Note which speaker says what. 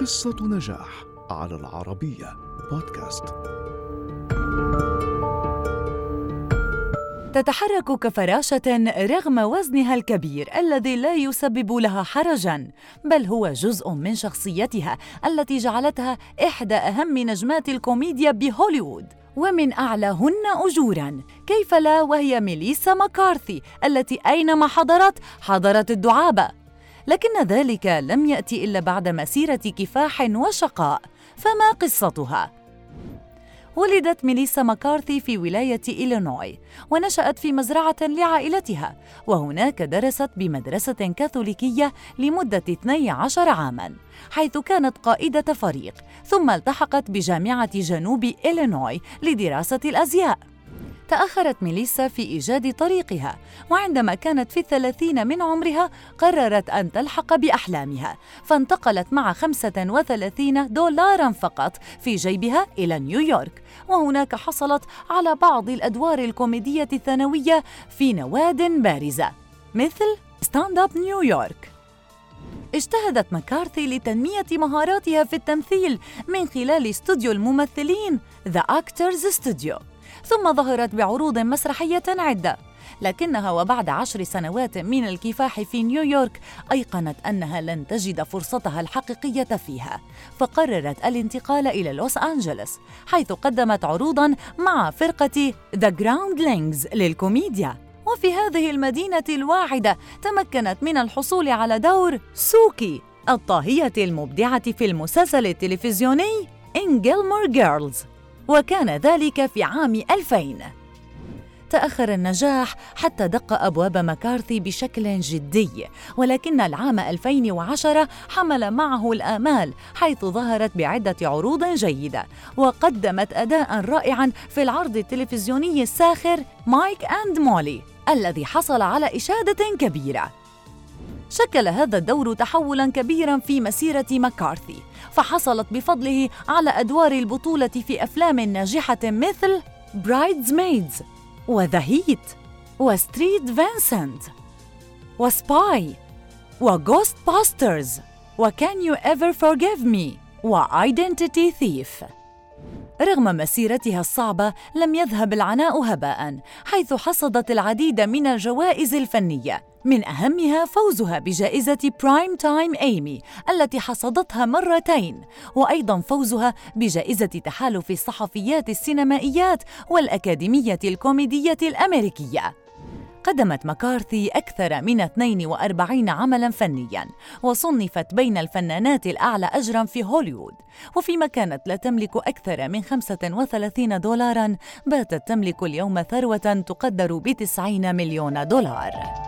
Speaker 1: قصة نجاح على العربية بودكاست.
Speaker 2: تتحرك كفراشة رغم وزنها الكبير الذي لا يسبب لها حرجا، بل هو جزء من شخصيتها التي جعلتها إحدى أهم نجمات الكوميديا بهوليوود. ومن أعلاهن أجورا كيف لا وهي ميليسا مكارثي التي أينما حضرت حضرت الدعابة لكن ذلك لم يأتي إلا بعد مسيرة كفاح وشقاء فما قصتها؟ ولدت ميليسا مكارثي في ولاية إلينوي ونشأت في مزرعة لعائلتها وهناك درست بمدرسة كاثوليكية لمدة 12 عاماً حيث كانت قائدة فريق ثم التحقت بجامعة جنوب إلينوي لدراسة الأزياء تأخرت ميليسا في إيجاد طريقها وعندما كانت في الثلاثين من عمرها قررت أن تلحق بأحلامها فانتقلت مع 35 دولارا فقط في جيبها إلى نيويورك وهناك حصلت على بعض الأدوار الكوميدية الثانوية في نواد بارزة مثل Stand Up New York اجتهدت مكارثي لتنمية مهاراتها في التمثيل من خلال استوديو الممثلين The Actors Studio. ثم ظهرت بعروض مسرحية عدة لكنها وبعد عشر سنوات من الكفاح في نيويورك أيقنت أنها لن تجد فرصتها الحقيقية فيها فقررت الانتقال إلى لوس أنجلوس حيث قدمت عروضا مع فرقة The Groundlings للكوميديا. وفي هذه المدينة الواعدة تمكنت من الحصول على دور سوكي الطاهية المبدعة في المسلسل التلفزيوني إن Gilmore Girls وكان ذلك في عام 2000 تأخر النجاح حتى دق أبواب مكارثي بشكل جدي ولكن العام 2010 حمل معه الآمال حيث ظهرت بعدة عروض جيدة وقدمت أداء رائعا في العرض التلفزيوني الساخر Mike and Molly الذي حصل على إشادة كبيرة. شكل هذا الدور تحولا كبيرا في مسيرة مكارثي فحصلت بفضله على أدوار البطولة في أفلام ناجحة مثل Bridesmaids Heat و St. Vincent و Spy و Ghostbusters و Can You Ever Forgive Me و Identity Thief. رغم مسيرتها الصعبة لم يذهب العناء هباء حيث حصدت العديد من الجوائز الفنية. من أهمها فوزها بجائزة Primetime Emmy التي حصدتها مرتين. وأيضا فوزها بجائزة تحالف الصحفيات السينمائيات والأكاديمية الكوميدية الأمريكية. قدمت مكارثي أكثر من 42 عملاً فنياً وصنفت بين الفنانات الأعلى أجراً في هوليوود. وفيما كانت لا تملك أكثر من 35 دولاراً باتت تملك اليوم ثروة تقدر ب 90 مليون دولار.